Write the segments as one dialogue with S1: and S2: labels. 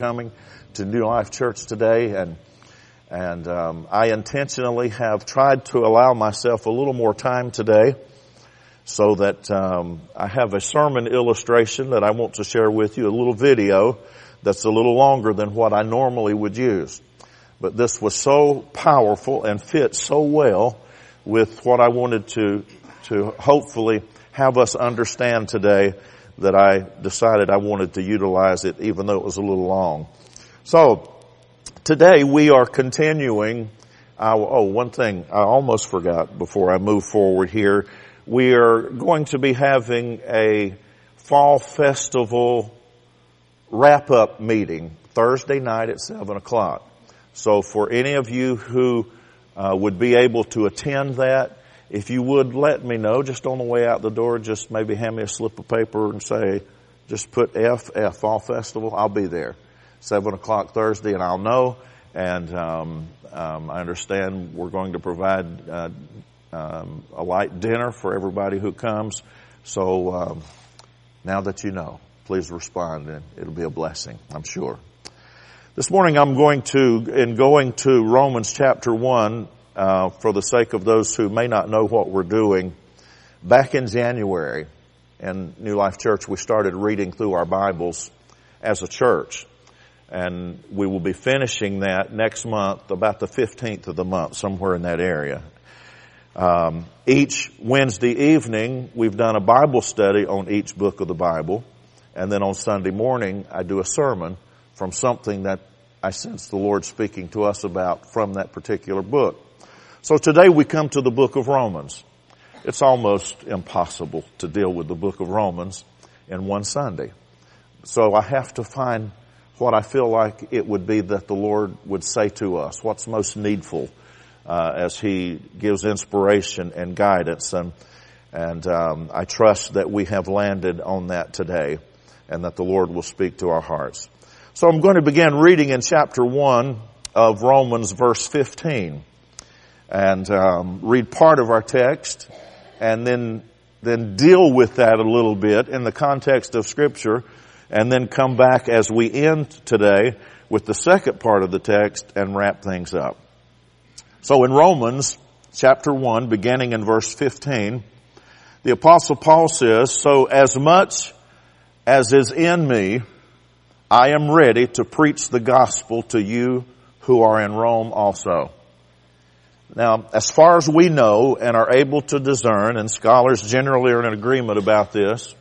S1: coming to New Life Church today, and and um, I intentionally have tried to allow myself a little more time today, so that um, I have a sermon illustration that I want to share with you, a little video that's a little longer than what I normally would use. But this was so powerful and fit so well with what I wanted to to hopefully have us understand today that I decided I wanted to utilize it even though it was a little long. So, today we are continuing oh, one thing I almost forgot before I move forward here. We are going to be having a fall festival wrap up meeting Thursday night at seven o'clock. So for any of you who uh, would be able to attend that, if you would let me know just on the way out the door, just maybe hand me a slip of paper and say, just put F, F, Fall Festival. I'll be there. Seven o'clock Thursday and I'll know. And, um, um, I understand we're going to provide, uh, um, a light dinner for everybody who comes. So, um, now that you know, please respond and it'll be a blessing, I'm sure. This morning I'm going to, in going to Romans chapter 1, uh, for the sake of those who may not know what we're doing, back in January in New Life Church, we started reading through our Bibles as a church. And we will be finishing that next month, about the 15th of the month, somewhere in that area. Um, each Wednesday evening, we've done a Bible study on each book of the Bible. And then on Sunday morning, I do a sermon from something that I sense the Lord speaking to us about from that particular book. So today we come to the book of Romans. It's almost impossible to deal with the book of Romans in one Sunday. So I have to find what I feel like it would be that the Lord would say to us, what's most needful uh, as He gives inspiration and guidance. And, and um, I trust that we have landed on that today and that the Lord will speak to our hearts. So I'm going to begin reading in chapter 1 of Romans verse 15 and um, read part of our text and then then deal with that a little bit in the context of scripture and then come back as we end today with the second part of the text and wrap things up. So in Romans chapter 1 beginning in verse 15 the apostle Paul says, so as much as is in me, I am ready to preach the gospel to you who are in Rome also. Now, as far as we know and are able to discern, and scholars generally are in agreement about this,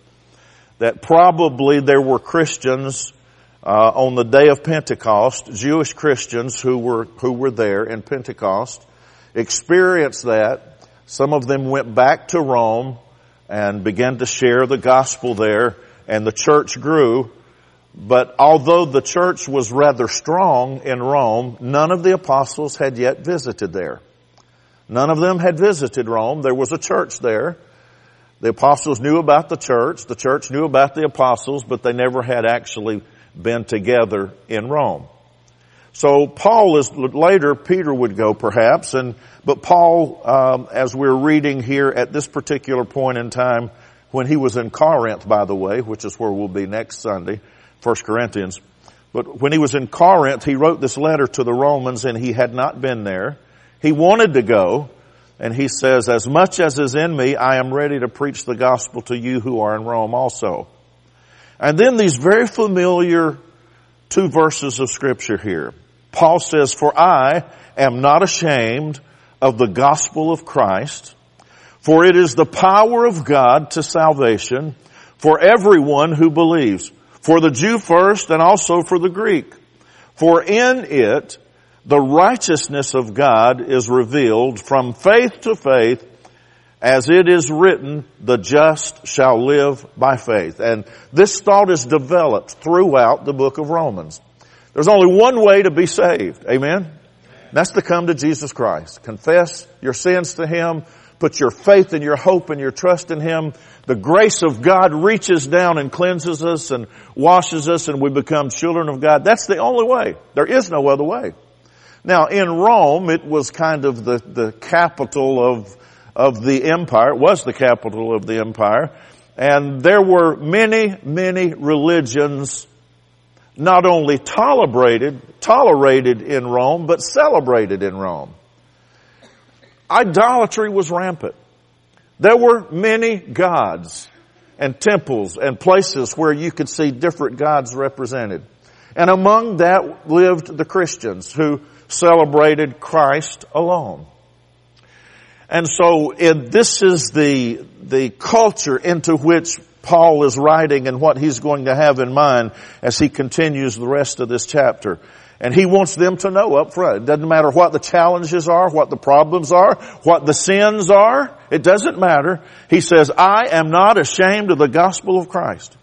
S1: that probably there were Christians uh, on the day of Pentecost, Jewish Christians who were who were there in Pentecost, experienced that. Some of them went back to Rome and began to share the gospel there, and the church grew. But although the church was rather strong in Rome, none of the apostles had yet visited there. None of them had visited Rome. There was a church there. The apostles knew about the church. The church knew about the apostles, but they never had actually been together in Rome. So Paul is later. Peter would go perhaps, and but Paul, um, as we're reading here at this particular point in time, when he was in Corinth, by the way, which is where we'll be next Sunday, First Corinthians. But when he was in Corinth, he wrote this letter to the Romans, and he had not been there. He wanted to go, and he says, as much as is in me, I am ready to preach the gospel to you who are in Rome also. And then these very familiar two verses of scripture here. Paul says, for I am not ashamed of the gospel of Christ, for it is the power of God to salvation for everyone who believes, for the Jew first and also for the Greek. For in it the righteousness of God is revealed from faith to faith as it is written, the just shall live by faith. And this thought is developed throughout the book of Romans. There's only one way to be saved. Amen? That's to come to Jesus Christ. Confess your sins to Him. Put your faith and your hope and your trust in Him. The grace of God reaches down and cleanses us and washes us and we become children of God. That's the only way. There is no other way. Now in Rome, it was kind of the, the capital of, of the empire. It was the capital of the empire. And there were many, many religions not only tolerated, tolerated in Rome, but celebrated in Rome. Idolatry was rampant. There were many gods and temples and places where you could see different gods represented. And among that lived the Christians who celebrated Christ alone. And so in, this is the, the culture into which Paul is writing and what he's going to have in mind as he continues the rest of this chapter. And he wants them to know up front. It doesn't matter what the challenges are, what the problems are, what the sins are. It doesn't matter. He says, I am not ashamed of the gospel of Christ.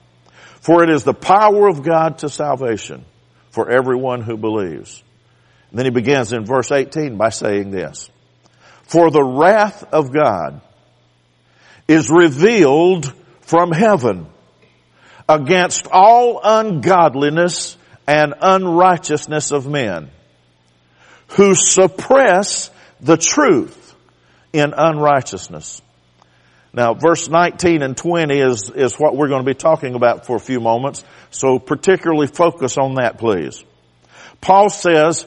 S1: For it is the power of God to salvation for everyone who believes. And then he begins in verse 18 by saying this. For the wrath of God is revealed from heaven against all ungodliness and unrighteousness of men who suppress the truth in unrighteousness. Now, verse 19 and 20 is, is what we're going to be talking about for a few moments. So particularly focus on that, please. Paul says,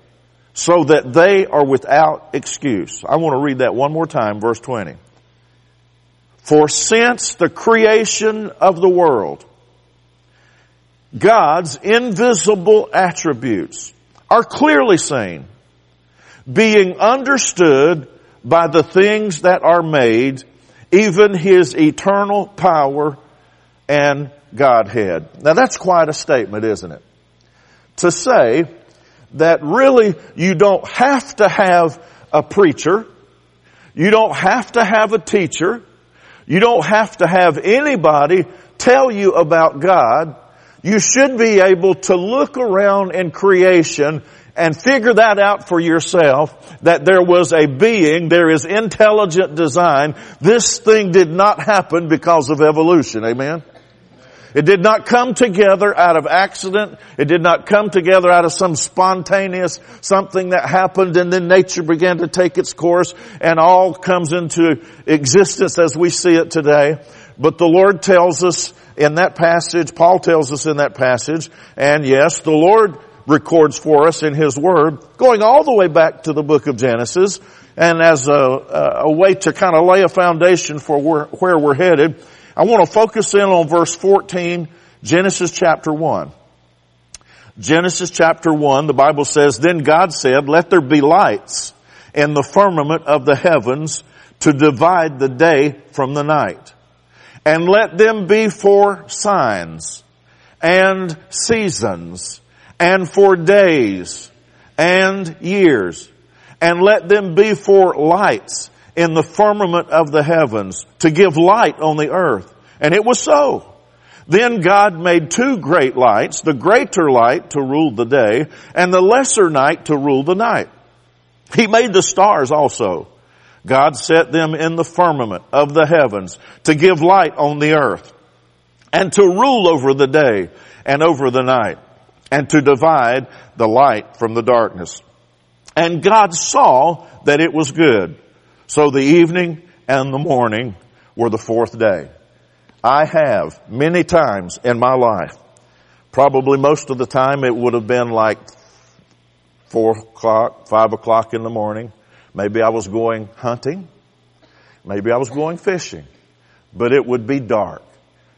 S1: so that they are without excuse. I want to read that one more time, verse 20. For since the creation of the world, God's invisible attributes are clearly seen, being understood by the things that are made, even his eternal power and Godhead. Now that's quite a statement, isn't it? To say that really you don't have to have a preacher, you don't have to have a teacher, you don't have to have anybody tell you about God. You should be able to look around in creation and figure that out for yourself that there was a being, there is intelligent design. This thing did not happen because of evolution. Amen? It did not come together out of accident. It did not come together out of some spontaneous something that happened and then nature began to take its course and all comes into existence as we see it today. But the Lord tells us in that passage, Paul tells us in that passage, and yes, the Lord records for us in His Word, going all the way back to the book of Genesis, and as a, a way to kind of lay a foundation for where, where we're headed, I want to focus in on verse 14, Genesis chapter 1. Genesis chapter 1, the Bible says, Then God said, Let there be lights in the firmament of the heavens to divide the day from the night. And let them be for signs and seasons and for days and years. And let them be for lights in the firmament of the heavens to give light on the earth. And it was so. Then God made two great lights, the greater light to rule the day and the lesser night to rule the night. He made the stars also. God set them in the firmament of the heavens to give light on the earth and to rule over the day and over the night and to divide the light from the darkness. And God saw that it was good. So the evening and the morning were the fourth day. I have many times in my life, probably most of the time it would have been like four o'clock, five o'clock in the morning. Maybe I was going hunting. Maybe I was going fishing. But it would be dark.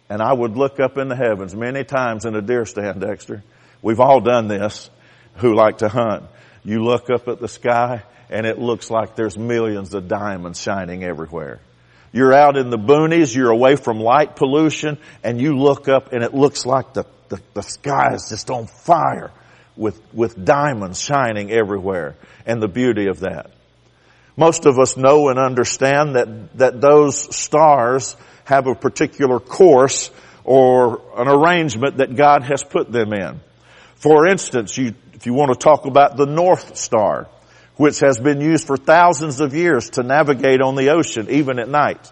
S1: And I would look up in the heavens many times in a deer stand, Dexter, We've all done this who like to hunt. You look up at the sky and it looks like there's millions of diamonds shining everywhere. You're out in the boonies, you're away from light pollution, and you look up and it looks like the, the, the sky is just on fire with, with diamonds shining everywhere and the beauty of that. Most of us know and understand that, that those stars have a particular course or an arrangement that God has put them in. For instance, you If you want to talk about the North Star, which has been used for thousands of years to navigate on the ocean, even at night.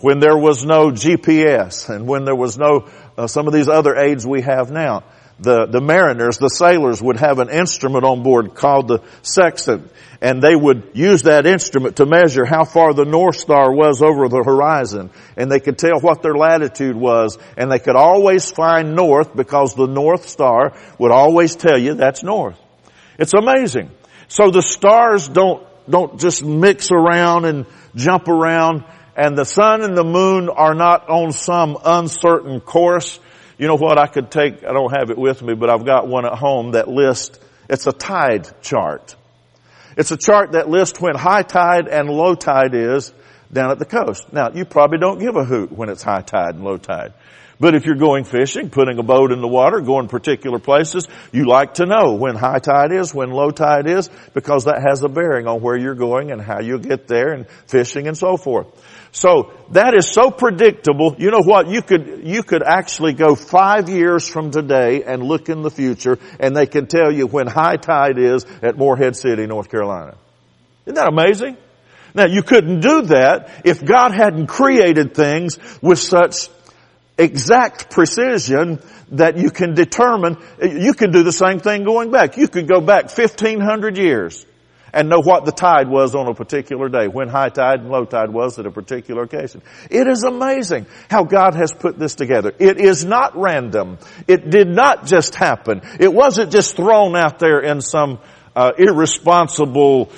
S1: When there was no GPS and when there was no, uh, some of these other aids we have now, the, the mariners, the sailors would have an instrument on board called the sextant and they would use that instrument to measure how far the North Star was over the horizon and they could tell what their latitude was and they could always find north because the North Star would always tell you that's north. It's amazing. So the stars don't, don't just mix around and jump around and the sun and the moon are not on some uncertain course you know what? I could take, I don't have it with me, but I've got one at home that lists, it's a tide chart. It's a chart that lists when high tide and low tide is down at the coast. Now, you probably don't give a hoot when it's high tide and low tide. But if you're going fishing, putting a boat in the water, going particular places, you like to know when high tide is, when low tide is, because that has a bearing on where you're going and how you'll get there and fishing and so forth. So that is so predictable. You know what? You could, you could actually go five years from today and look in the future and they can tell you when high tide is at Morehead City, North Carolina. Isn't that amazing? Now you couldn't do that if God hadn't created things with such exact precision that you can determine, you can do the same thing going back. You could go back 1500 years and know what the tide was on a particular day, when high tide and low tide was at a particular occasion. It is amazing how God has put this together. It is not random. It did not just happen. It wasn't just thrown out there in some uh, irresponsible,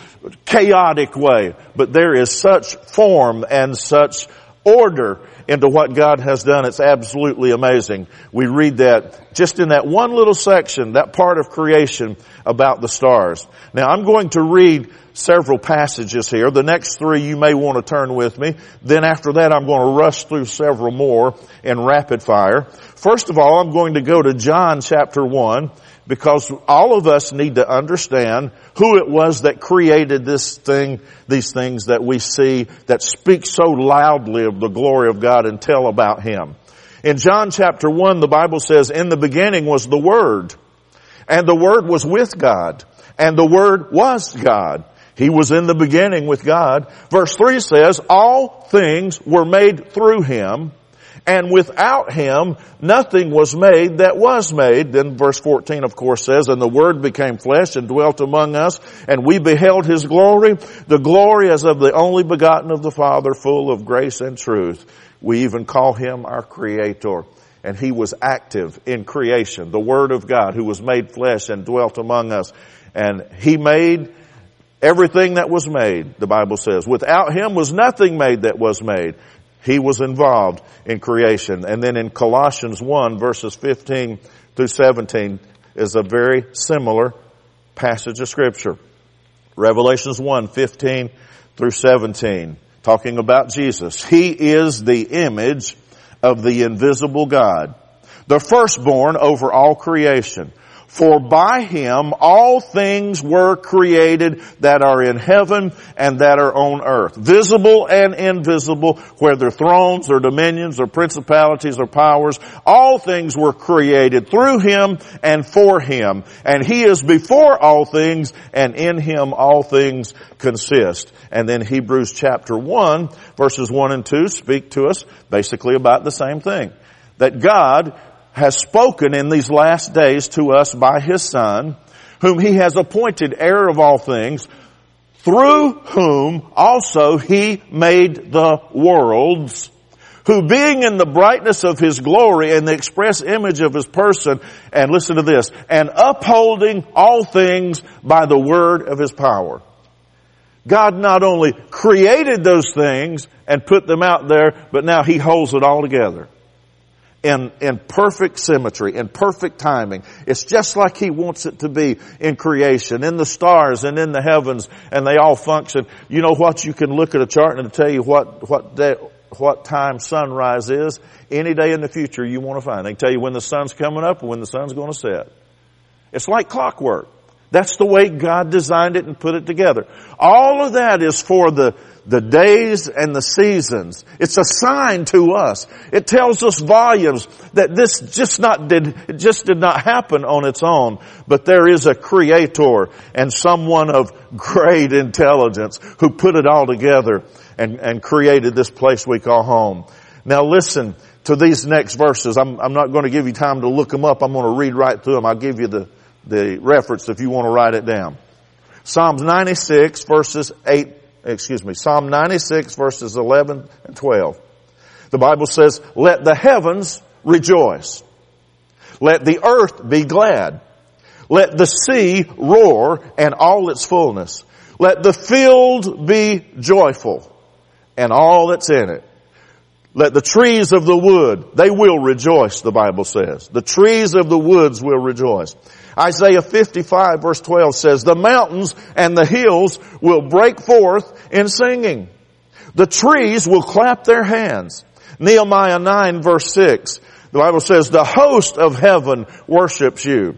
S1: chaotic way, but there is such form and such order into what God has done. It's absolutely amazing. We read that just in that one little section, that part of creation about the stars. Now I'm going to read several passages here. The next three you may want to turn with me. Then after that I'm going to rush through several more in rapid fire. First of all, I'm going to go to John chapter 1 because all of us need to understand who it was that created this thing, these things that we see that speak so loudly of the glory of God and tell about Him. In John chapter 1, the Bible says, in the beginning was the Word, and the Word was with God, and the Word was God. He was in the beginning with God. Verse 3 says, all things were made through Him, and without him nothing was made that was made. Then verse 14 of course says, and the word became flesh and dwelt among us and we beheld his glory, the glory as of the only begotten of the Father full of grace and truth. We even call him our creator and he was active in creation, the word of God who was made flesh and dwelt among us and he made everything that was made, the Bible says. Without him was nothing made that was made. He was involved in creation. And then in Colossians 1 verses 15 through 17 is a very similar passage of scripture. Revelations 1, 15 through 17, talking about Jesus. He is the image of the invisible God, the firstborn over all creation. For by him all things were created that are in heaven and that are on earth, visible and invisible, whether thrones or dominions or principalities or powers, all things were created through him and for him. And he is before all things and in him all things consist. And then Hebrews chapter 1 verses 1 and 2 speak to us basically about the same thing. That God has spoken in these last days to us by His Son, whom He has appointed heir of all things, through whom also He made the worlds, who being in the brightness of His glory and the express image of His person, and listen to this, and upholding all things by the word of His power. God not only created those things and put them out there, but now He holds it all together in, in perfect symmetry, in perfect timing. It's just like He wants it to be in creation, in the stars and in the heavens, and they all function. You know what? You can look at a chart and tell you what, what day, what time sunrise is any day in the future you want to find. They tell you when the sun's coming up and when the sun's going to set. It's like clockwork. That's the way God designed it and put it together. All of that is for the, the days and the seasons. It's a sign to us. It tells us volumes that this just not did, it just did not happen on its own, but there is a creator and someone of great intelligence who put it all together and, and created this place we call home. Now listen to these next verses. I'm, I'm not going to give you time to look them up. I'm going to read right through them. I'll give you the the reference if you want to write it down. Psalms 96 verses 8, excuse me, Psalm 96 verses 11 and 12. The Bible says, let the heavens rejoice. Let the earth be glad. Let the sea roar and all its fullness. Let the field be joyful and all that's in it. Let the trees of the wood, they will rejoice, the Bible says. The trees of the woods will rejoice. Isaiah 55 verse 12 says, the mountains and the hills will break forth in singing. The trees will clap their hands. Nehemiah 9 verse 6, the Bible says, the host of heaven worships you.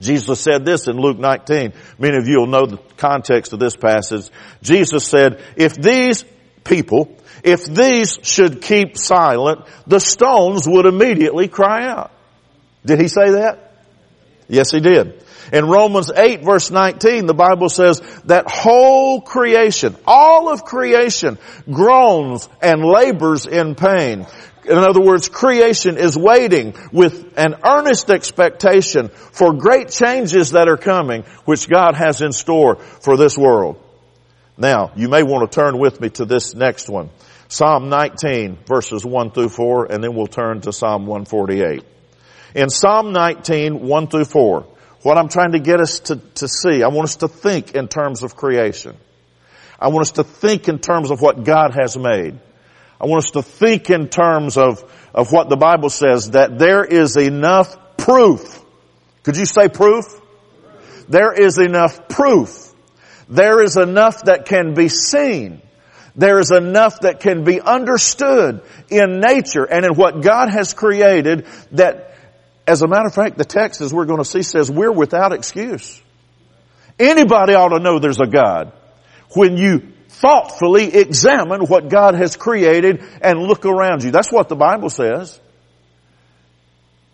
S1: Jesus said this in Luke 19. Many of you will know the context of this passage. Jesus said, if these people, if these should keep silent, the stones would immediately cry out. Did he say that? Yes, he did. In Romans 8 verse 19, the Bible says that whole creation, all of creation groans and labors in pain. In other words, creation is waiting with an earnest expectation for great changes that are coming, which God has in store for this world. Now, you may want to turn with me to this next one. Psalm 19 verses 1 through 4, and then we'll turn to Psalm 148. In Psalm 19, 1 through 4, what I'm trying to get us to, to see, I want us to think in terms of creation. I want us to think in terms of what God has made. I want us to think in terms of, of what the Bible says, that there is enough proof. Could you say proof? There is enough proof. There is enough that can be seen. There is enough that can be understood in nature and in what God has created that as a matter of fact, the text, as we're going to see, says we're without excuse. Anybody ought to know there's a God. When you thoughtfully examine what God has created and look around you. That's what the Bible says.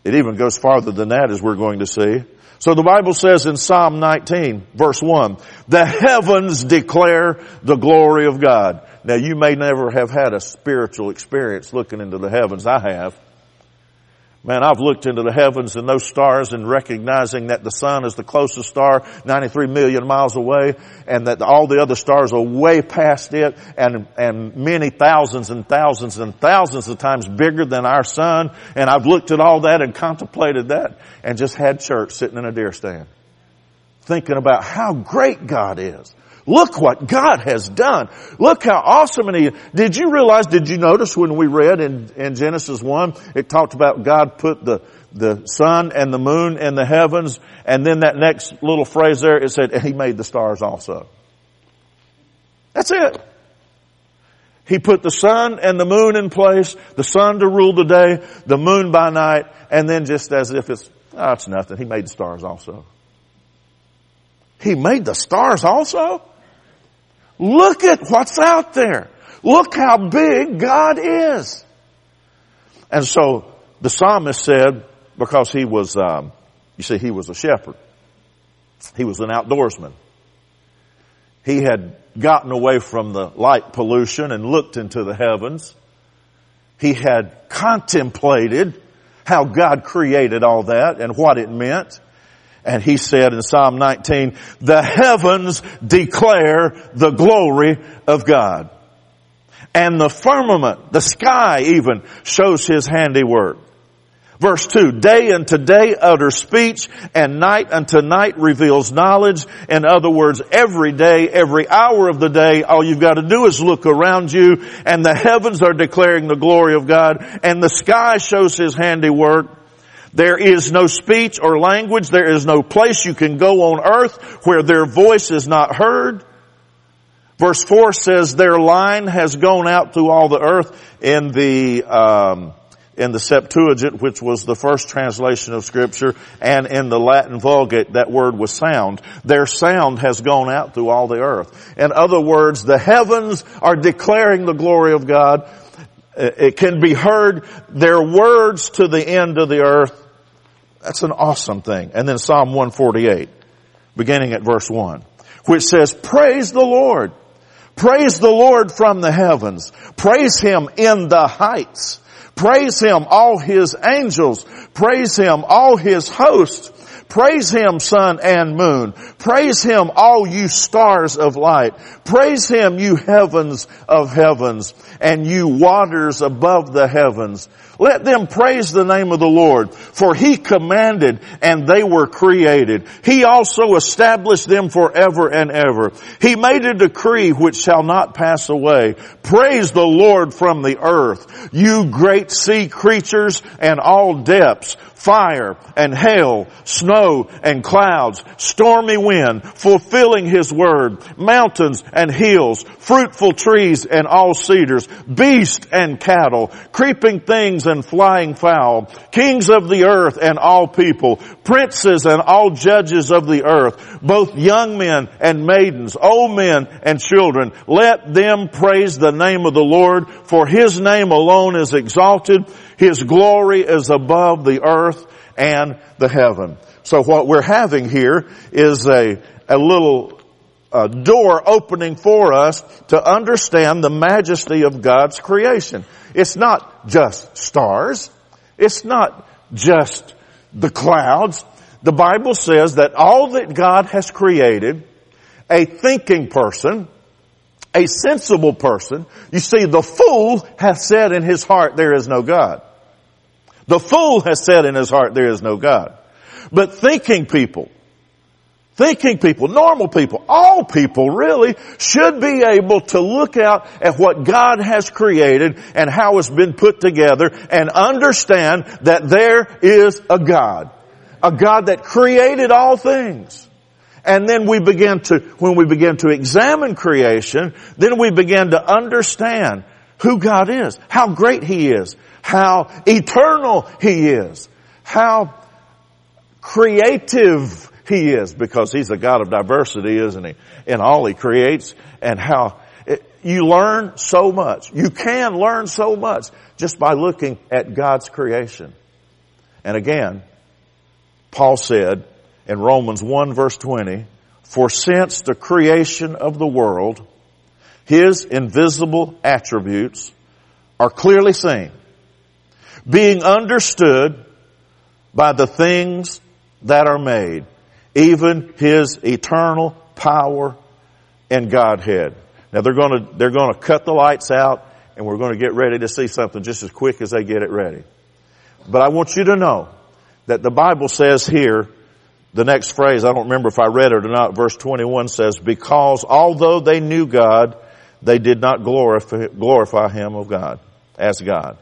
S1: It even goes farther than that as we're going to see. So the Bible says in Psalm 19 verse 1, the heavens declare the glory of God. Now you may never have had a spiritual experience looking into the heavens. I have. Man, I've looked into the heavens and those stars and recognizing that the sun is the closest star, 93 million miles away, and that all the other stars are way past it and, and many thousands and thousands and thousands of times bigger than our sun. And I've looked at all that and contemplated that and just had church sitting in a deer stand. Thinking about how great God is. Look what God has done. Look how awesome and he, did you realize, did you notice when we read in, in Genesis 1, it talked about God put the, the sun and the moon in the heavens, and then that next little phrase there, it said, and he made the stars also. That's it. He put the sun and the moon in place, the sun to rule the day, the moon by night, and then just as if it's, oh, it's nothing, he made the stars also. He made the stars also? Look at what's out there. Look how big God is. And so the psalmist said, because he was, um, you see, he was a shepherd. He was an outdoorsman. He had gotten away from the light pollution and looked into the heavens. He had contemplated how God created all that and what it meant. And he said in Psalm 19, the heavens declare the glory of God. And the firmament, the sky even, shows his handiwork. Verse 2, day unto day utter speech, and night unto night reveals knowledge. In other words, every day, every hour of the day, all you've got to do is look around you, and the heavens are declaring the glory of God, and the sky shows His handiwork. There is no speech or language. There is no place you can go on earth where their voice is not heard. Verse 4 says their line has gone out through all the earth in the um, in the Septuagint, which was the first translation of scripture, and in the Latin Vulgate, that word was sound. Their sound has gone out through all the earth. In other words, the heavens are declaring the glory of God. It can be heard, their words to the end of the earth. That's an awesome thing. And then Psalm 148, beginning at verse 1, which says, Praise the Lord. Praise the Lord from the heavens. Praise Him in the heights. Praise Him, all His angels. Praise Him, all His hosts. Praise Him, sun and moon. Praise Him, all you stars of light. Praise Him, you heavens of heavens and you waters above the heavens. Let them praise the name of the Lord, for He commanded and they were created. He also established them forever and ever. He made a decree which shall not pass away. Praise the Lord from the earth, you great sea creatures and all depths fire and hail, snow and clouds, stormy wind, fulfilling his word, mountains and hills, fruitful trees and all cedars, beast and cattle, creeping things and flying fowl, kings of the earth and all people, princes and all judges of the earth, both young men and maidens, old men and children. Let them praise the name of the Lord, for his name alone is exalted. His glory is above the earth and the heaven. So what we're having here is a, a little uh, door opening for us to understand the majesty of God's creation. It's not just stars. It's not just the clouds. The Bible says that all that God has created, a thinking person, a sensible person, you see, the fool has said in his heart, there is no God. The fool has said in his heart, there is no God. But thinking people, thinking people, normal people, all people really should be able to look out at what God has created and how it's been put together and understand that there is a God. A God that created all things. And then we begin to, when we begin to examine creation, then we begin to understand who God is, how great He is, how eternal He is, how creative He is, because He's a God of diversity, isn't He? In all He creates, and how it, you learn so much. You can learn so much just by looking at God's creation. And again, Paul said in Romans 1 verse 20, for since the creation of the world, His invisible attributes are clearly seen, being understood by the things that are made, even His eternal power and Godhead. Now they're gonna, they're gonna cut the lights out and we're gonna get ready to see something just as quick as they get it ready. But I want you to know that the Bible says here, the next phrase, I don't remember if I read it or not, verse 21 says, because although they knew God, they did not glorify, glorify Him of God, as God.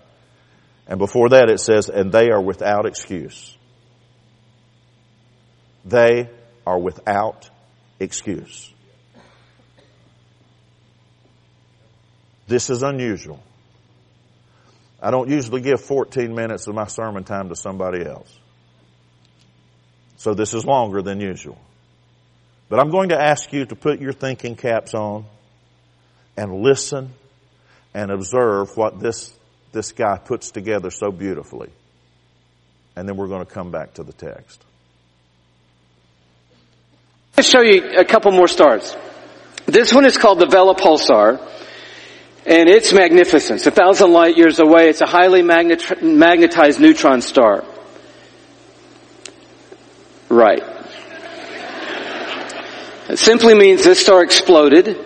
S1: And before that it says, and they are without excuse. They are without excuse. This is unusual. I don't usually give 14 minutes of my sermon time to somebody else. So this is longer than usual. But I'm going to ask you to put your thinking caps on and listen and observe what this this guy puts together so beautifully. And then we're going to come back to the text.
S2: I'll show you a couple more stars. This one is called the Vela Pulsar, and it's magnificent. It's a thousand light years away. It's a highly magnet- magnetized neutron star. Right. It simply means this star exploded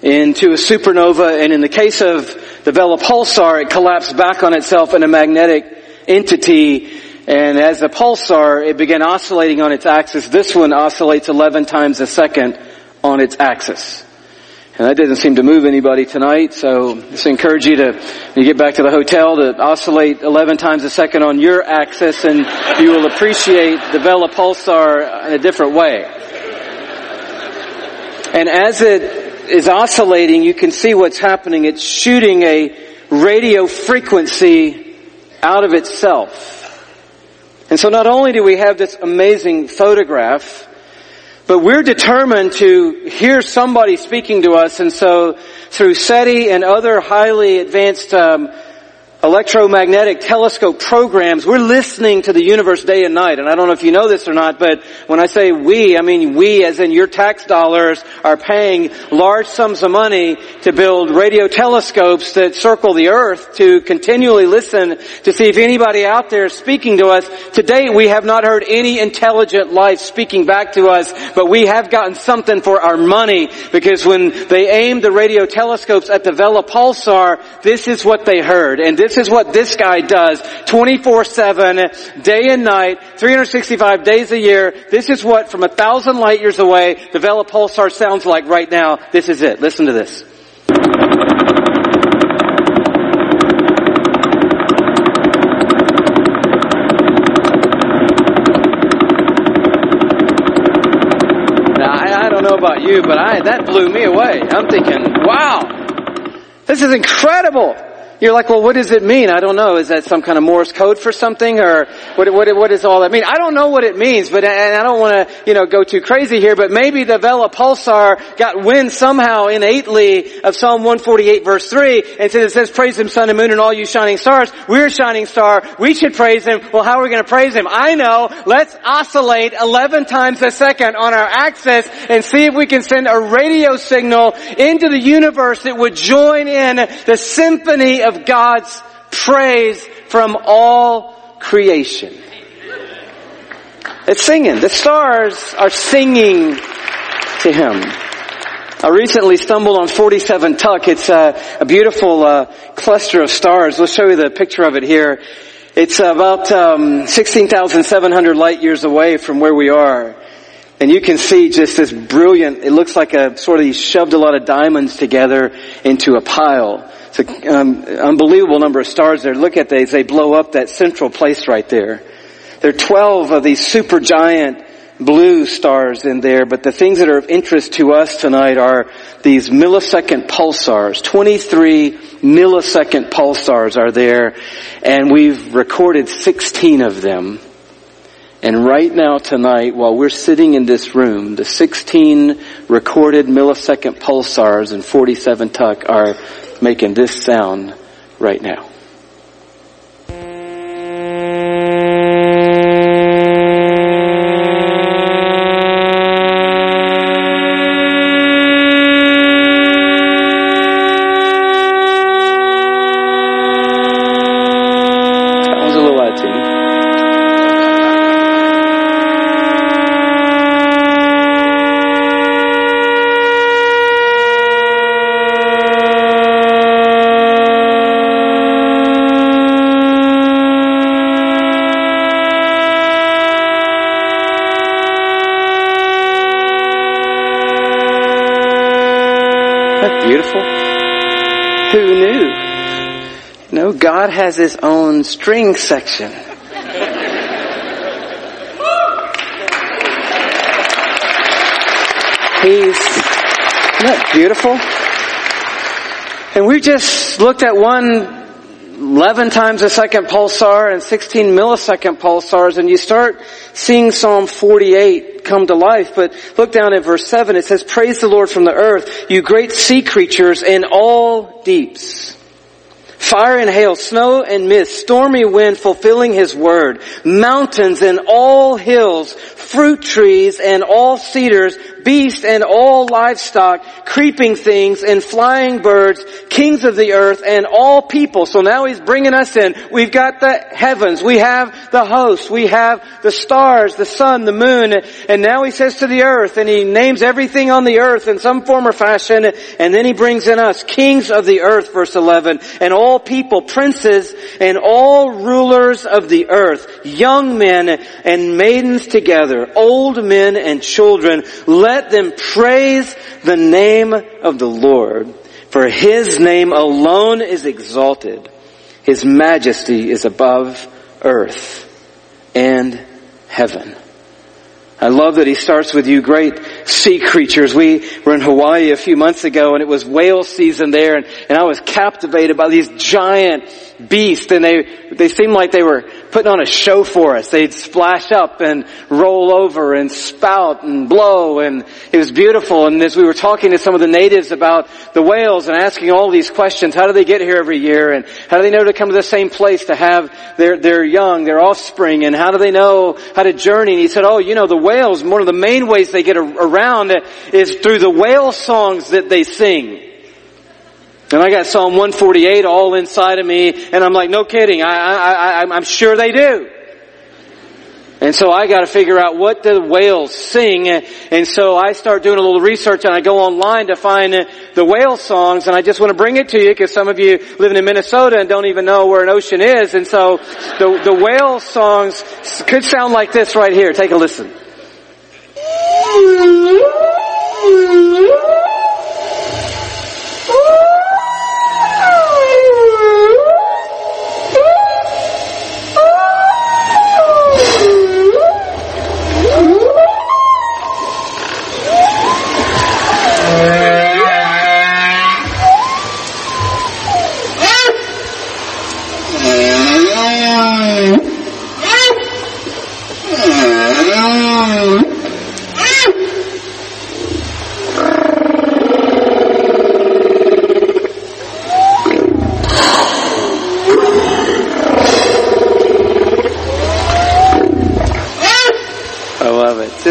S2: into a supernova, and in the case of the Vela pulsar, it collapsed back on itself in a magnetic entity, and as a pulsar, it began oscillating on its axis. This one oscillates 11 times a second on its axis. And that didn't seem to move anybody tonight, so just encourage you to, when you get back to the hotel, to oscillate 11 times a second on your axis, and you will appreciate the Vela pulsar in a different way. And as it is oscillating, you can see what's happening. It's shooting a radio frequency out of itself. And so not only do we have this amazing photograph, but we're determined to hear somebody speaking to us, and so through SETI and other highly advanced um, electromagnetic telescope programs, we're listening to the universe day and night. And I don't know if you know this or not, but when I say we, I mean we as in your tax dollars are paying large sums of money to build radio telescopes that circle the earth to continually listen to see if anybody out there is speaking to us. To date, we have not heard any intelligent life speaking back to us, but we have gotten something for our money because when they aimed the radio telescopes at the Vela pulsar, this is what they heard. And this this is what this guy does 24-7, day and night, 365 days a year. This is what from a thousand light years away the Vela Pulsar sounds like right now. This is it. Listen to this. Now, I, I don't know about you, but I, that blew me away. I'm thinking, wow, this is incredible. You're like, well, what does it mean? I don't know. Is that some kind of Morse code for something, or what? What, what does all that mean? I don't know what it means, but and I don't want to, you know, go too crazy here. But maybe the Vela Pulsar got wind somehow innately of Psalm 148, verse three, and since it says, "Praise Him, sun and moon, and all you shining stars." We're a shining star. We should praise Him. Well, how are we going to praise Him? I know. Let's oscillate 11 times a second on our axis and see if we can send a radio signal into the universe that would join in the symphony of of God's praise from all creation. It's singing. The stars are singing to Him. I recently stumbled on 47 Tuc. It's a, a beautiful uh, cluster of stars. Let's show you the picture of it here. It's about um, 16,700 light years away from where we are. And you can see just this brilliant, it looks like a sort of, shoved a lot of diamonds together into a pile. It's an um, unbelievable number of stars there. Look at these, they blow up that central place right there. There are 12 of these super giant blue stars in there, but the things that are of interest to us tonight are these millisecond pulsars. 23 millisecond pulsars are there, and we've recorded 16 of them. And right now tonight, while we're sitting in this room, the 16 recorded millisecond pulsars in 47 tuc are making this sound right now. God has His own string section. He's, that beautiful? And we just looked at one 11 times a second pulsar and 16 millisecond pulsars and you start seeing Psalm 48 come to life. But look down at verse 7. It says, Praise the Lord from the earth, you great sea creatures in all deeps. Fire and hail, snow and mist, stormy wind fulfilling His word, mountains and all hills, fruit trees and all cedars, beasts and all livestock, creeping things and flying birds, kings of the earth and all people. So now he's bringing us in. We've got the heavens, we have the host, we have the stars, the sun, the moon, and now he says to the earth and he names everything on the earth in some form or fashion, and then he brings in us, kings of the earth, verse 11, and all people, princes, and all rulers of the earth, young men and maidens together, old men and children, let let them praise the name of the Lord, for his name alone is exalted. His majesty is above earth and heaven. I love that he starts with you great sea creatures. We were in Hawaii a few months ago and it was whale season there and, and I was captivated by these giant beasts and they, they seemed like they were putting on a show for us. They'd splash up and roll over and spout and blow and it was beautiful. And as we were talking to some of the natives about the whales and asking all these questions, how do they get here every year and how do they know to come to the same place to have their, their young, their offspring and how do they know how to journey? And he said, oh, you know, the whales, one of the main ways they get around is through the whale songs that they sing. And I got Psalm 148 all inside of me, and I'm like, no kidding, I, I, I, I'm sure they do. And so I gotta figure out what the whales sing, and so I start doing a little research and I go online to find the whale songs, and I just want to bring it to you because some of you living in Minnesota and don't even know where an ocean is, and so the, the whale songs could sound like this right here. Take a listen. This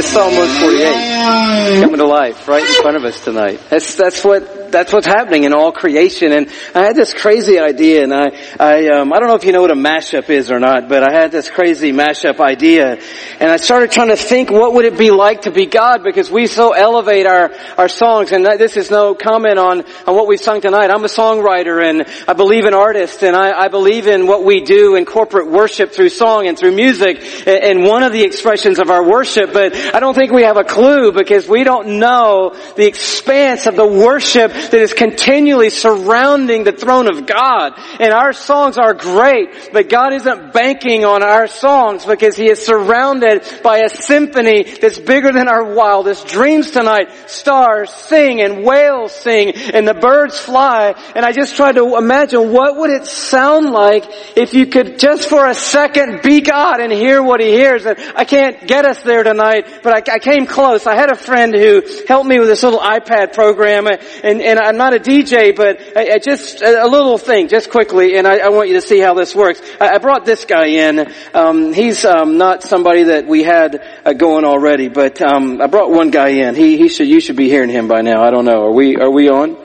S2: Psalm 148 coming to life right in front of us tonight. That's, that's what that's what's happening in all creation. And I had this crazy idea, and I, I, um, I don't know if you know what a mashup is or not, but I had this crazy mashup idea, and I started trying to think, what would it be like to be God? Because we so elevate our our songs, and this is no comment on on what we've sung tonight. I'm a songwriter, and I believe in artists, and I, I believe in what we do in corporate worship through song and through music, and one of the expressions of our worship. But I don't think we have a clue because we don't know the expanse of the worship that is continually surrounding the throne of God. And our songs are great, but God isn't banking on our songs because He is surrounded by a symphony that's bigger than our wildest dreams tonight. Stars sing and whales sing and the birds fly. And I just tried to imagine what would it sound like if you could just for a second be God and hear what He hears. And I can't get us there tonight, but I, I came close. I had a friend who helped me with this little iPad program and, and and I'm not a DJ, but I, I just a little thing, just quickly, and I, I, want you to see how this works. I, brought this guy in. Um, he's um, not somebody that we had uh, going already, but um, I brought one guy in. He, he should, you should be hearing him by now. I don't know. Are we, are we on?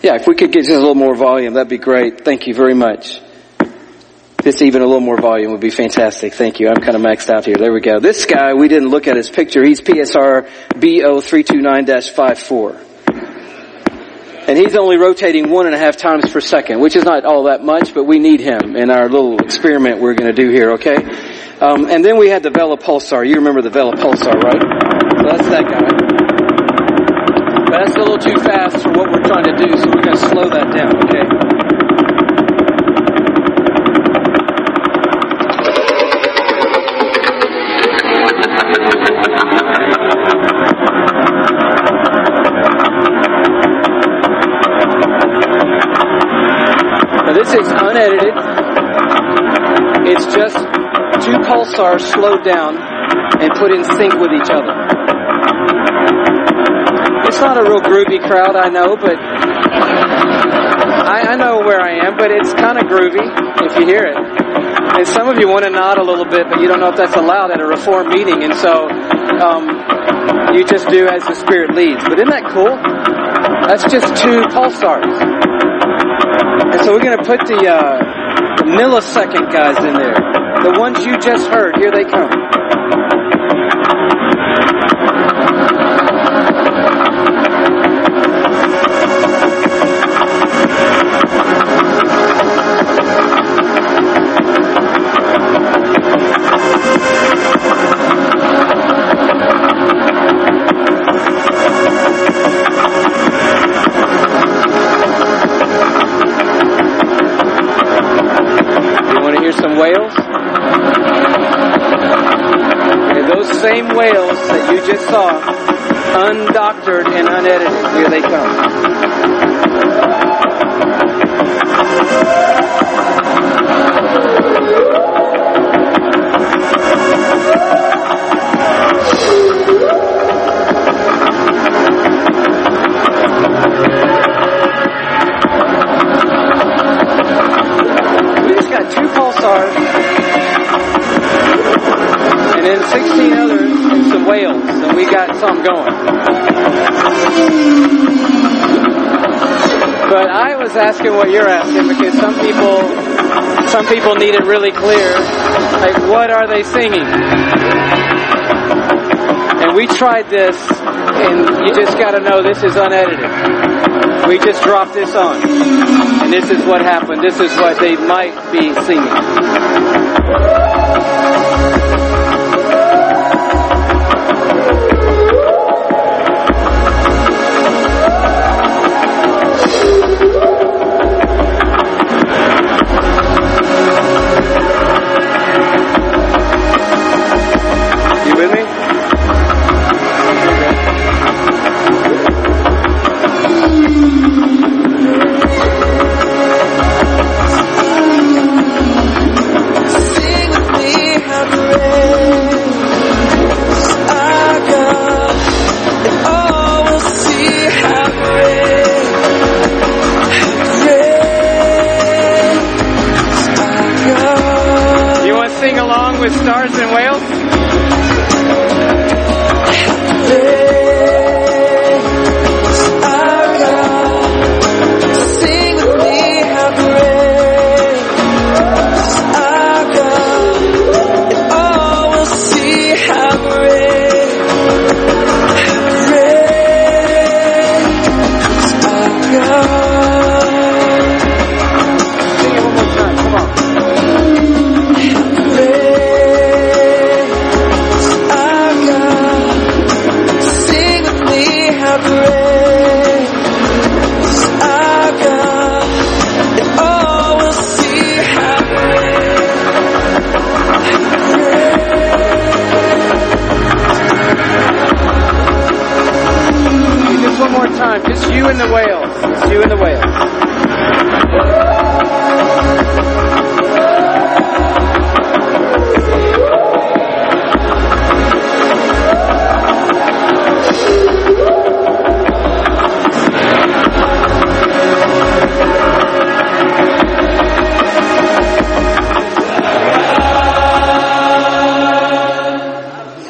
S2: Yeah, if we could get just a little more volume, that'd be great. Thank you very much. Just even a little more volume would be fantastic. Thank you. I'm kind of maxed out here. There we go. This guy, we didn't look at his picture. He's PSR B0329-54. And he's only rotating one and a half times per second, which is not all that much, but we need him in our little experiment we're going to do here, okay? Um, and then we had the Vela Pulsar. You remember the Vela Pulsar, right? So that's that guy. But that's a little too fast for what we're trying to do, so we're going to slow that down, okay? Unedited. It's just two pulsars slowed down and put in sync with each other. It's not a real groovy crowd, I know, but I, I know where I am, but it's kind of groovy if you hear it. And some of you want to nod a little bit, but you don't know if that's allowed at a reform meeting, and so um, you just do as the Spirit leads. But isn't that cool? That's just two pulsars. And so we're going to put the, uh, millisecond guys in there. The ones you just heard. Here they come. Undoctored and unedited. Here they come. We just asking what you're asking because some people, some people need it really clear. Like, what are they singing? And we tried this, and you just gotta know this is unedited. We just dropped this on. And this is what happened. This is what they might be singing.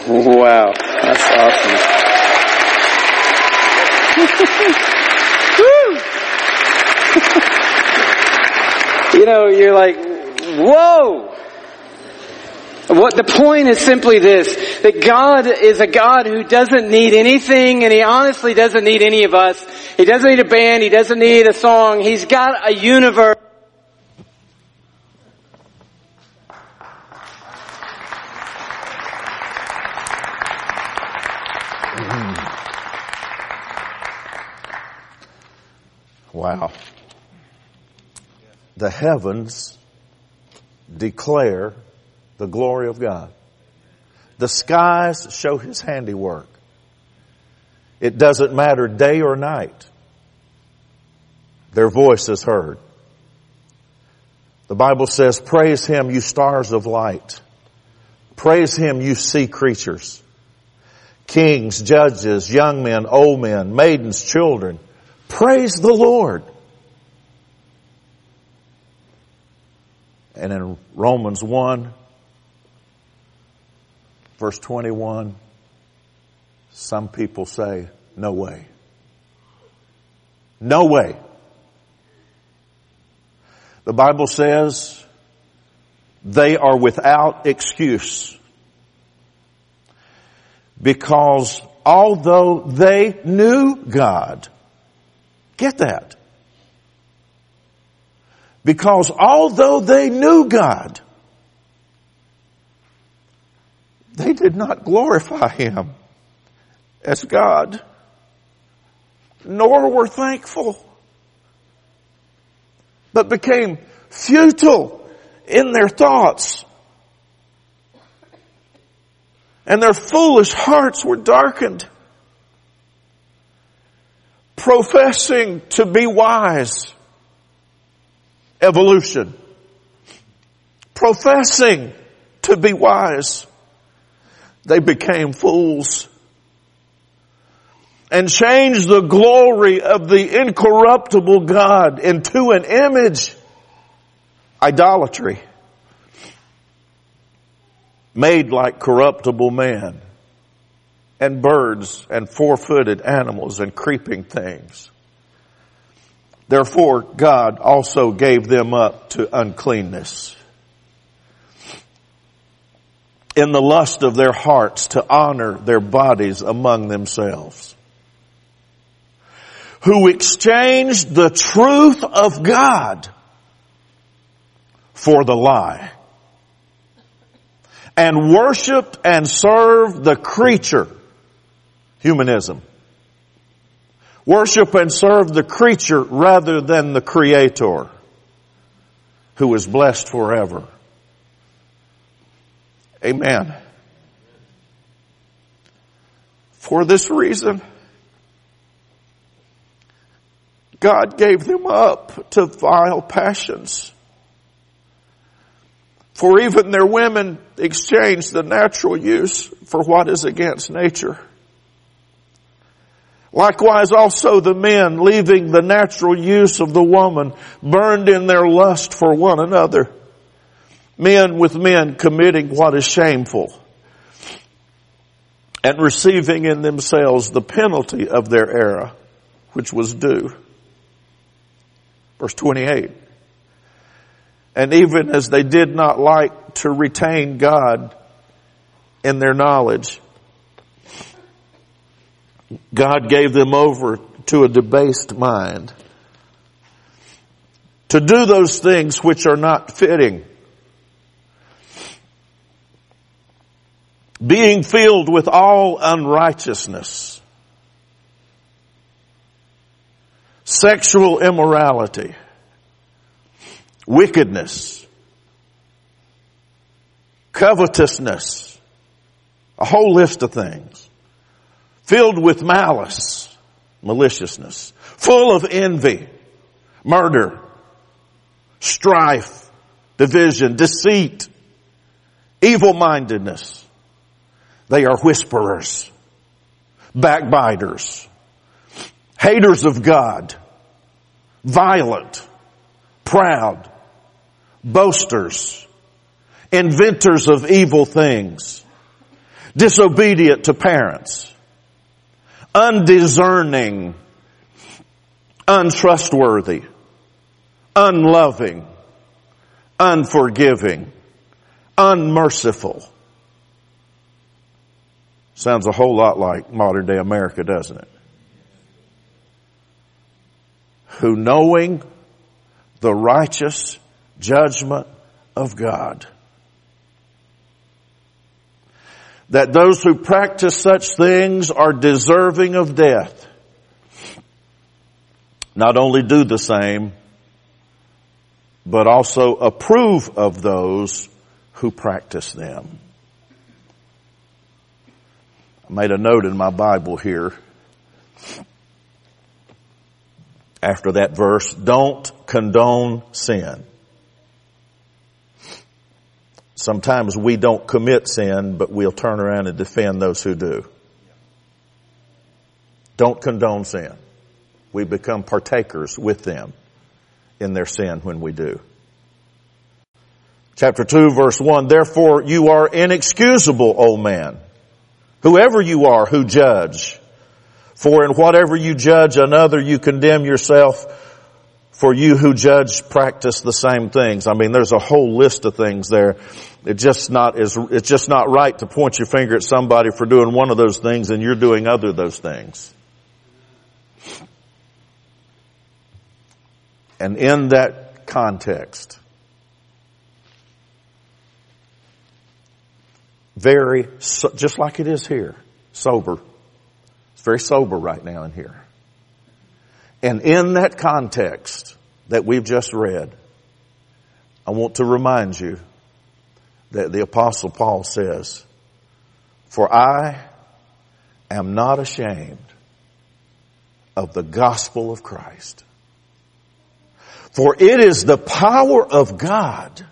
S2: Wow, that's awesome. You know, you're like, whoa! What the point is simply this, that God is a God who doesn't need anything and He honestly doesn't need any of us. He doesn't need a band, He doesn't need a song. He's got a universe
S1: Wow. The heavens declare the glory of God. The skies show His handiwork. It doesn't matter day or night. Their voice is heard. The Bible says, praise Him, you stars of light. Praise Him, you sea creatures. Kings, judges, young men, old men, maidens, children. Praise the Lord. And in Romans 1, verse 21, some people say, no way. No way. The Bible says they are without excuse because although they knew God, get that. Because although they knew God, they did not glorify Him as God, nor were thankful, but became futile in their thoughts. And their foolish hearts were darkened, professing to be wise. Evolution, professing to be wise, they became fools. And changed the glory of the incorruptible God into an image, idolatry, made like corruptible man and birds and four-footed animals and creeping things. Therefore God also gave them up to uncleanness. In the lust of their hearts to honor their bodies among themselves. Who exchanged the truth of God for the lie. And worshiped and served the creature, humanism. Worship and serve the creature rather than the creator who is blessed forever. Amen. For this reason, God gave them up to vile passions. For even their women exchanged the natural use for what is against nature. Likewise also the men, leaving the natural use of the woman, burned in their lust for one another. Men with men committing what is shameful and receiving in themselves the penalty of their error, which was due. Verse 28. And even as they did not like to retain God in their knowledge, God gave them over to a debased mind to do those things which are not fitting. Being filled with all unrighteousness sexual immorality, wickedness, covetousness, a whole list of things, filled with malice, maliciousness, full of envy, murder, strife, division, deceit, evil-mindedness. They are whisperers, backbiters, haters of God, violent, proud, boasters, inventors of evil things, disobedient to parents, undiscerning, untrustworthy, unloving, unforgiving, unmerciful. Sounds a whole lot like modern day America, doesn't it? who knowing the righteous judgment of God, that those who practice such things are deserving of death, not only do the same, but also approve of those who practice them. I made a note in my Bible here after that verse, don't condone sin. Sometimes we don't commit sin, but we'll turn around and defend those who do. Don't condone sin. We become partakers with them in their sin when we do. Chapter 2 verse 1, therefore you are inexcusable, O man, whoever you are who judge. For in whatever you judge another, you condemn yourself. For you who judge practice the same things. I mean, there's a whole list of things there. It's just not is it's just not right to point your finger at somebody for doing one of those things and you're doing other those things. And in that context, very, just like it is here, sober, It's very sober right now in here. And in that context that we've just read, I want to remind you that the apostle Paul says, for I am not ashamed of the gospel of Christ. For it is the power of God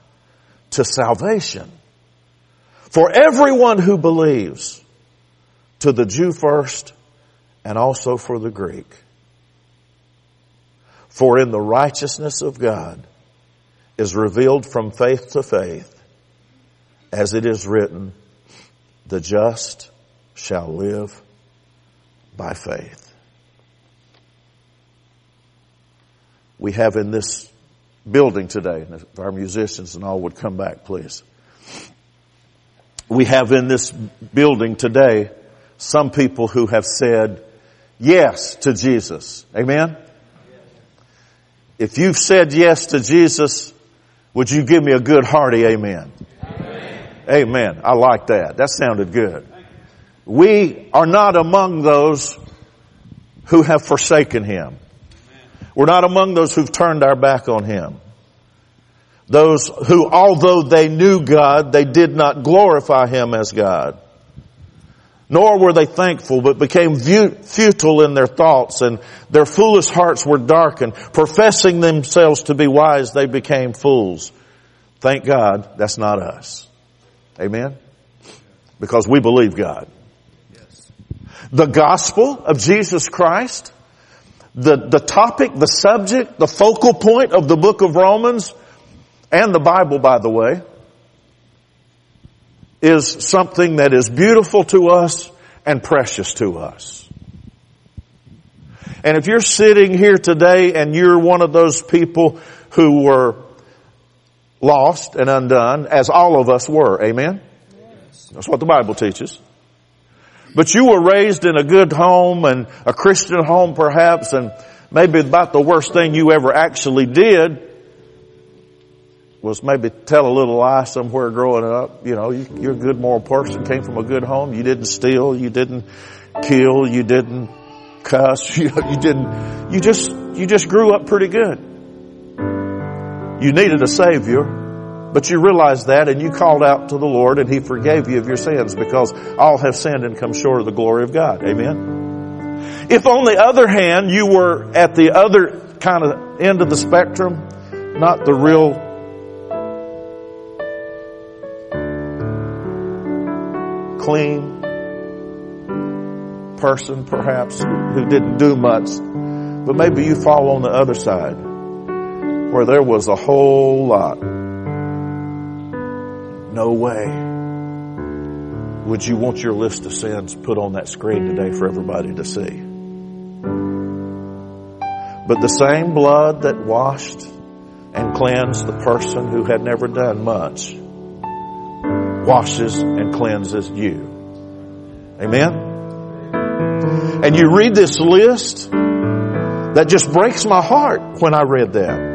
S1: to salvation for everyone who believes, to the Jew first and also for the Greek. For in the righteousness of God is revealed from faith to faith, as it is written, the just shall live by faith. We have in this building today, and if our musicians and all would come back, please. We have in this building today some people who have said yes to Jesus. Amen? If you've said yes to Jesus, would you give me a good hearty amen? Amen. amen. I like that. That sounded good. We are not among those who have forsaken Him. We're not among those who've turned our back on Him. Those who, although they knew God, they did not glorify Him as God. Nor were they thankful, but became futile in their thoughts and their foolish hearts were darkened. Professing themselves to be wise, they became fools. Thank God that's not us. Amen? Because we believe God. Yes. The gospel of Jesus Christ, the, the topic, the subject, the focal point of the book of Romans, and the Bible, by the way, is something that is beautiful to us and precious to us. And if you're sitting here today and you're one of those people who were lost and undone, as all of us were, amen? That's what the Bible teaches. But you were raised in a good home and a Christian home perhaps and maybe about the worst thing you ever actually did was maybe tell a little lie somewhere growing up. You know, you, are a good moral person, came from a good home. You didn't steal, you didn't kill, you didn't cuss, you, you didn't, you just, you just grew up pretty good. You needed a savior, but you realized that and you called out to the Lord and He forgave you of your sins because all have sinned and come short of the glory of God. Amen. If on the other hand you were at the other kind of end of the spectrum, not the real clean person, perhaps, who didn't do much. But maybe you fall on the other side where there was a whole lot. No way would you want your list of sins put on that screen today for everybody to see. But the same blood that washed and cleansed the person who had never done much washes and cleanses you. Amen? And you read this list, that just breaks my heart when I read that.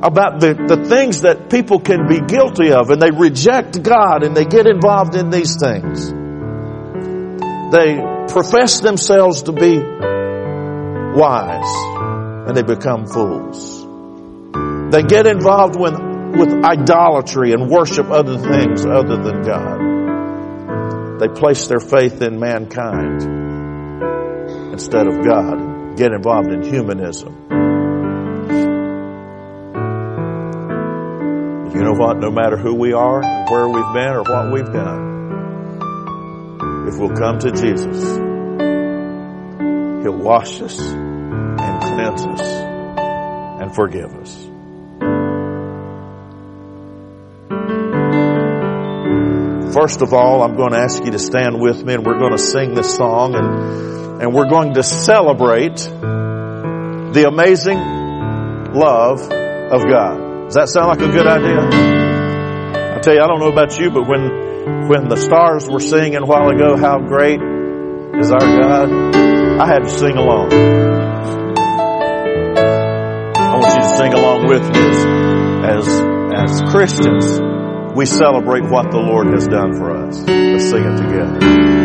S1: About the, the things that people can be guilty of and they reject God and they get involved in these things. They profess themselves to be wise and they become fools. They get involved with with idolatry and worship other things other than God. They place their faith in mankind instead of God. Get involved in humanism. You know what? No matter who we are, where we've been, or what we've done, if we'll come to Jesus, He'll wash us and cleanse us and forgive us. First of all, I'm going to ask you to stand with me and we're going to sing this song and, and we're going to celebrate the amazing love of God. Does that sound like a good idea? I tell you, I don't know about you, but when, when the stars were singing a while ago, how great is our God, I had to sing along. I want you to sing along with me as, as, Christians we celebrate what the Lord has done for us. Let's sing it together.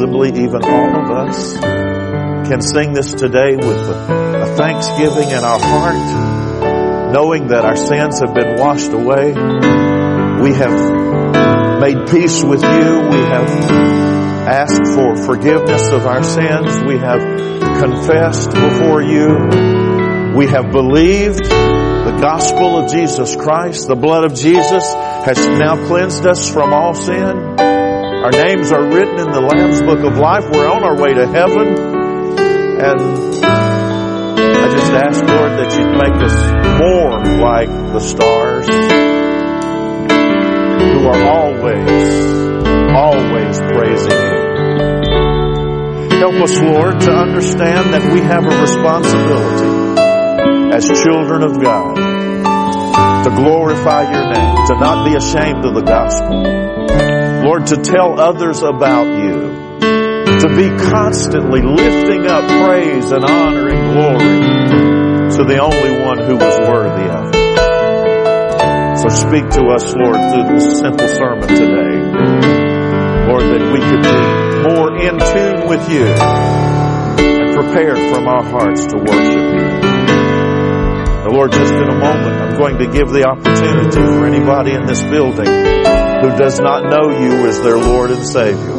S1: Possibly even all of us, can sing this today with a, a thanksgiving in our heart, knowing that our sins have been washed away. We have made peace with you. We have asked for forgiveness of our sins. We have confessed before you. We have believed the gospel of Jesus Christ. The blood of Jesus has now cleansed us from all sin. Our names are written in the Lamb's Book of Life. We're on our way to heaven. And I just ask, Lord, that you'd make us more like the stars who are always, always praising you. Help us, Lord, to understand that we have a responsibility as children of God to glorify your name, to not be ashamed of the gospel. Lord, to tell others about you, to be constantly lifting up praise and honor and glory to the only one who was worthy of it. So speak to us, Lord, through this simple sermon today. Lord, that we could be more in tune with you and prepared from our hearts to worship you. Now, Lord, just in a moment, I'm going to give the opportunity for anybody in this building who does not know you as their Lord and Savior.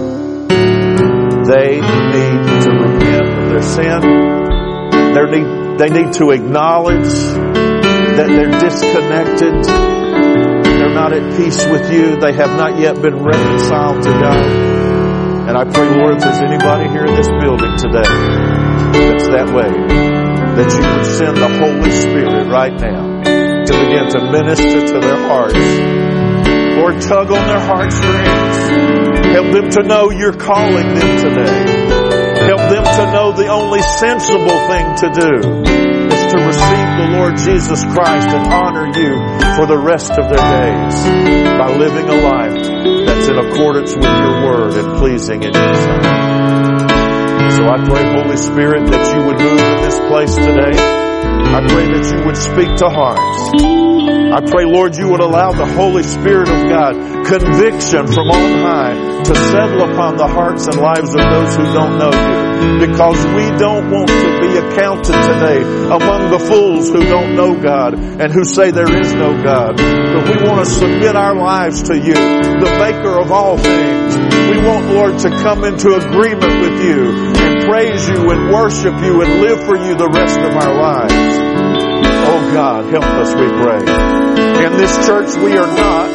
S1: They need to repent of their sin. They need, they need to acknowledge that they're disconnected. They're not at peace with you. They have not yet been reconciled to God. And I pray, Lord, if there's anybody here in this building today that's that way, that you would send the Holy Spirit right now to begin to minister to their hearts. Lord, tug on their heartstrings. Help them to know you're calling them today. Help them to know the only sensible thing to do is to receive the Lord Jesus Christ and honor you for the rest of their days by living a life that's in accordance with your word and pleasing in your sight. So I pray, Holy Spirit, that you would move in this place today. I pray that you would speak to hearts. I pray, Lord, you would allow the Holy Spirit of God conviction from on high to settle upon the hearts and lives of those who don't know you. Because we don't want to be accounted today among the fools who don't know God and who say there is no God. But we want to submit our lives to you, the maker of all things. We want, Lord, to come into agreement with you and praise you and worship you and live for you the rest of our lives. God, help us, we pray. In this church, we are not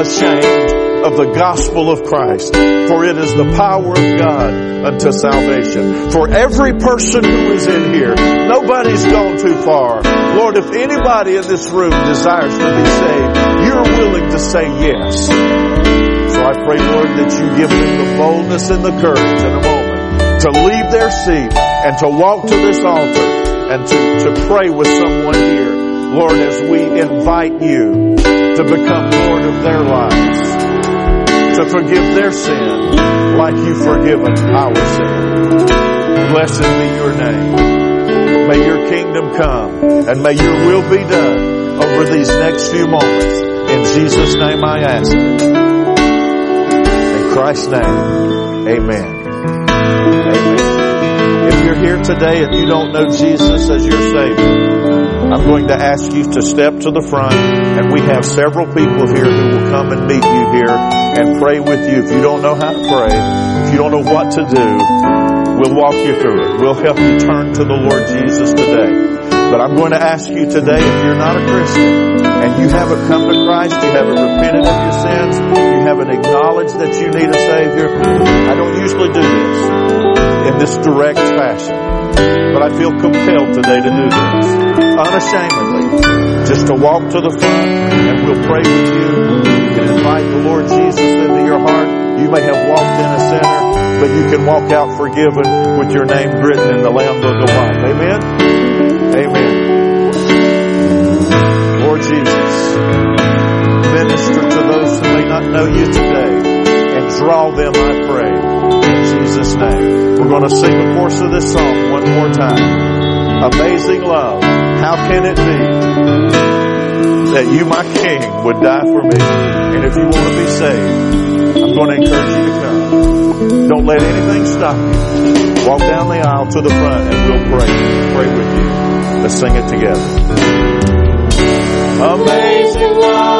S1: ashamed of the gospel of Christ, for it is the power of God unto salvation. For every person who is in here, nobody's gone too far. Lord, if anybody in this room desires to be saved, you're willing to say yes. So I pray, Lord, that you give them the boldness and the courage in a moment to leave their seat and to walk to this altar and to, to pray with someone here. Lord, as we invite you to become Lord of their lives, to forgive their sin like you've forgiven our sin. Blessed be your name. May your kingdom come and may your will be done over these next few moments. In Jesus' name I ask it. In Christ's name, amen. Here today and you don't know Jesus as your Savior, I'm going to ask you to step to the front and we have several people here who will come and meet you here and pray with you. If you don't know how to pray, if you don't know what to do, we'll walk you through it. We'll help you turn to the Lord Jesus today. But I'm going to ask you today, if you're not a Christian and you haven't come to Christ, you haven't repented of your sins, you haven't acknowledged that you need a Savior, I don't usually do this in this direct fashion. But I feel compelled today to do this unashamedly, just to walk to the front and we'll pray with you. You can invite the Lord Jesus into your heart. You may have walked in a sinner, but you can walk out forgiven with your name written in the Lamb Book of Life. Amen? Amen. Lord Jesus, minister to those who may not know you today and draw them, Jesus' name. We're going to sing the chorus of this song one more time. Amazing love. How can it be that you, my King, would die for me. And if you want to be saved, I'm going to encourage you to come. Don't let anything stop you. Walk down the aisle to the front and we'll pray. Pray with you. Let's sing it together. Amazing love,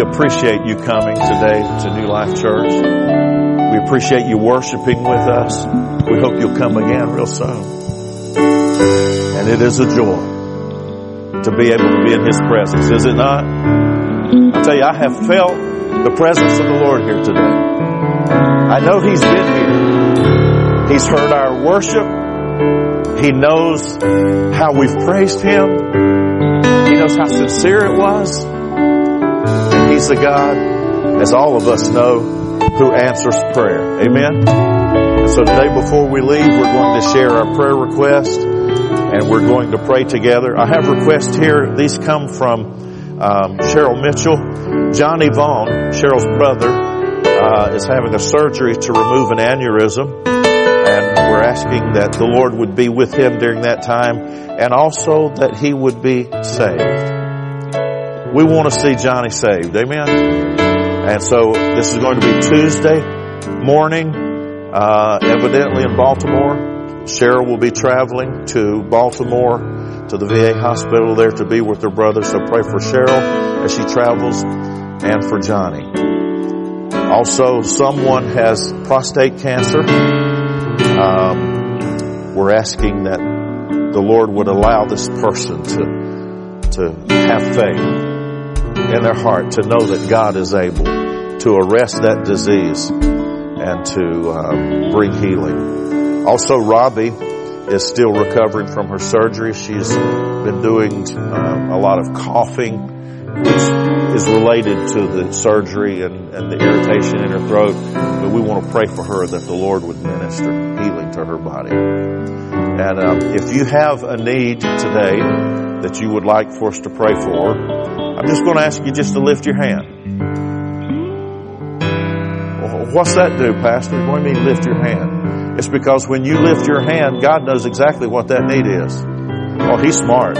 S1: We appreciate you coming today to New Life Church. We appreciate you worshiping with us. We hope you'll come again real soon. And it is a joy to be able to be in His presence, is it not? I tell you, I have felt the presence of the Lord here today. I know He's been here. He's heard our worship. He knows how we've praised Him. He knows how sincere it was. He's the God, as all of us know, who answers prayer. Amen? And so today before we leave, we're going to share our prayer request and we're going to pray together. I have requests here. These come from um, Cheryl Mitchell. Johnny Vaughn, Cheryl's brother, uh, is having a surgery to remove an aneurysm and we're asking that the Lord would be with him during that time and also that he would be saved. We want to see Johnny saved. Amen. And so this is going to be Tuesday morning, uh, evidently in Baltimore. Cheryl will be traveling to Baltimore to the VA hospital there to be with her brother. So pray for Cheryl as she travels and for Johnny. Also, someone has prostate cancer. Um, we're asking that the Lord would allow this person to, to have faith in their heart to know that God is able to arrest that disease and to um, bring healing. Also, Robbie is still recovering from her surgery. She's been doing um, a lot of coughing, which is related to the surgery and, and the irritation in her throat. But we want to pray for her that the Lord would minister healing to her body. And um, if you have a need today that you would like for us to pray for, I'm just going to ask you just to lift your hand. What's that do, Pastor? What do you mean lift your hand? It's because when you lift your hand, God knows exactly what that need is. Oh, He's smart.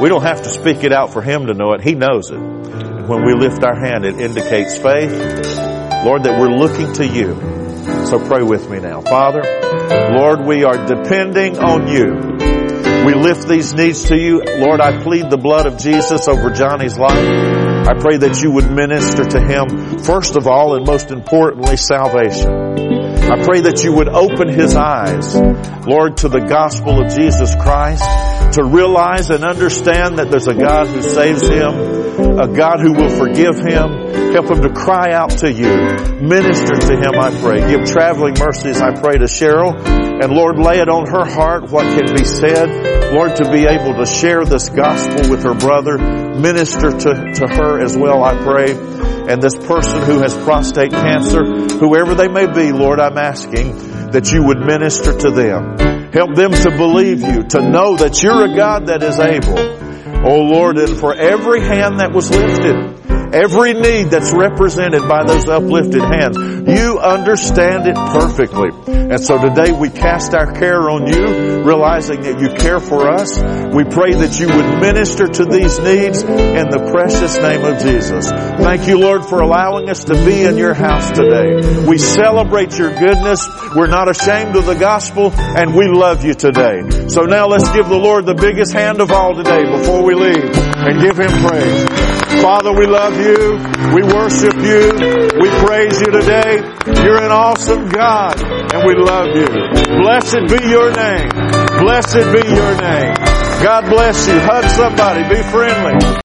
S1: We don't have to speak it out for Him to know it. He knows it. And when we lift our hand, it indicates faith. Lord, that we're looking to you. So pray with me now. Father, Lord, we are depending on you. We lift these needs to you. Lord, I plead the blood of Jesus over Johnny's life. I pray that you would minister to him, first of all, and most importantly, salvation. I pray that you would open his eyes, Lord, to the gospel of Jesus Christ, to realize and understand that there's a God who saves him, a God who will forgive him. Help him to cry out to you. Minister to him, I pray. Give traveling mercies, I pray, to Cheryl. And Lord, lay it on her heart what can be said. Lord, to be able to share this gospel with her brother. Minister to, to her as well, I pray. And this person who has prostate cancer, whoever they may be, Lord, I'm asking that you would minister to them. Help them to believe you, to know that you're a God that is able. Oh Lord, and for every hand that was lifted, every need that's represented by those uplifted hands, you understand it perfectly. And so today we cast our care on you, realizing that you care for us. We pray that you would minister to these needs in the precious name of Jesus. Thank you, Lord, for allowing us to be in your house today. We celebrate your goodness. We're not ashamed of the gospel and we love you today. So now let's give the Lord the biggest hand of all today before we leave and give him praise. Father, we love you. We worship you. We praise you today. You're an awesome God and we love you. Blessed be your name. Blessed be your name. God bless you. Hug somebody. Be friendly.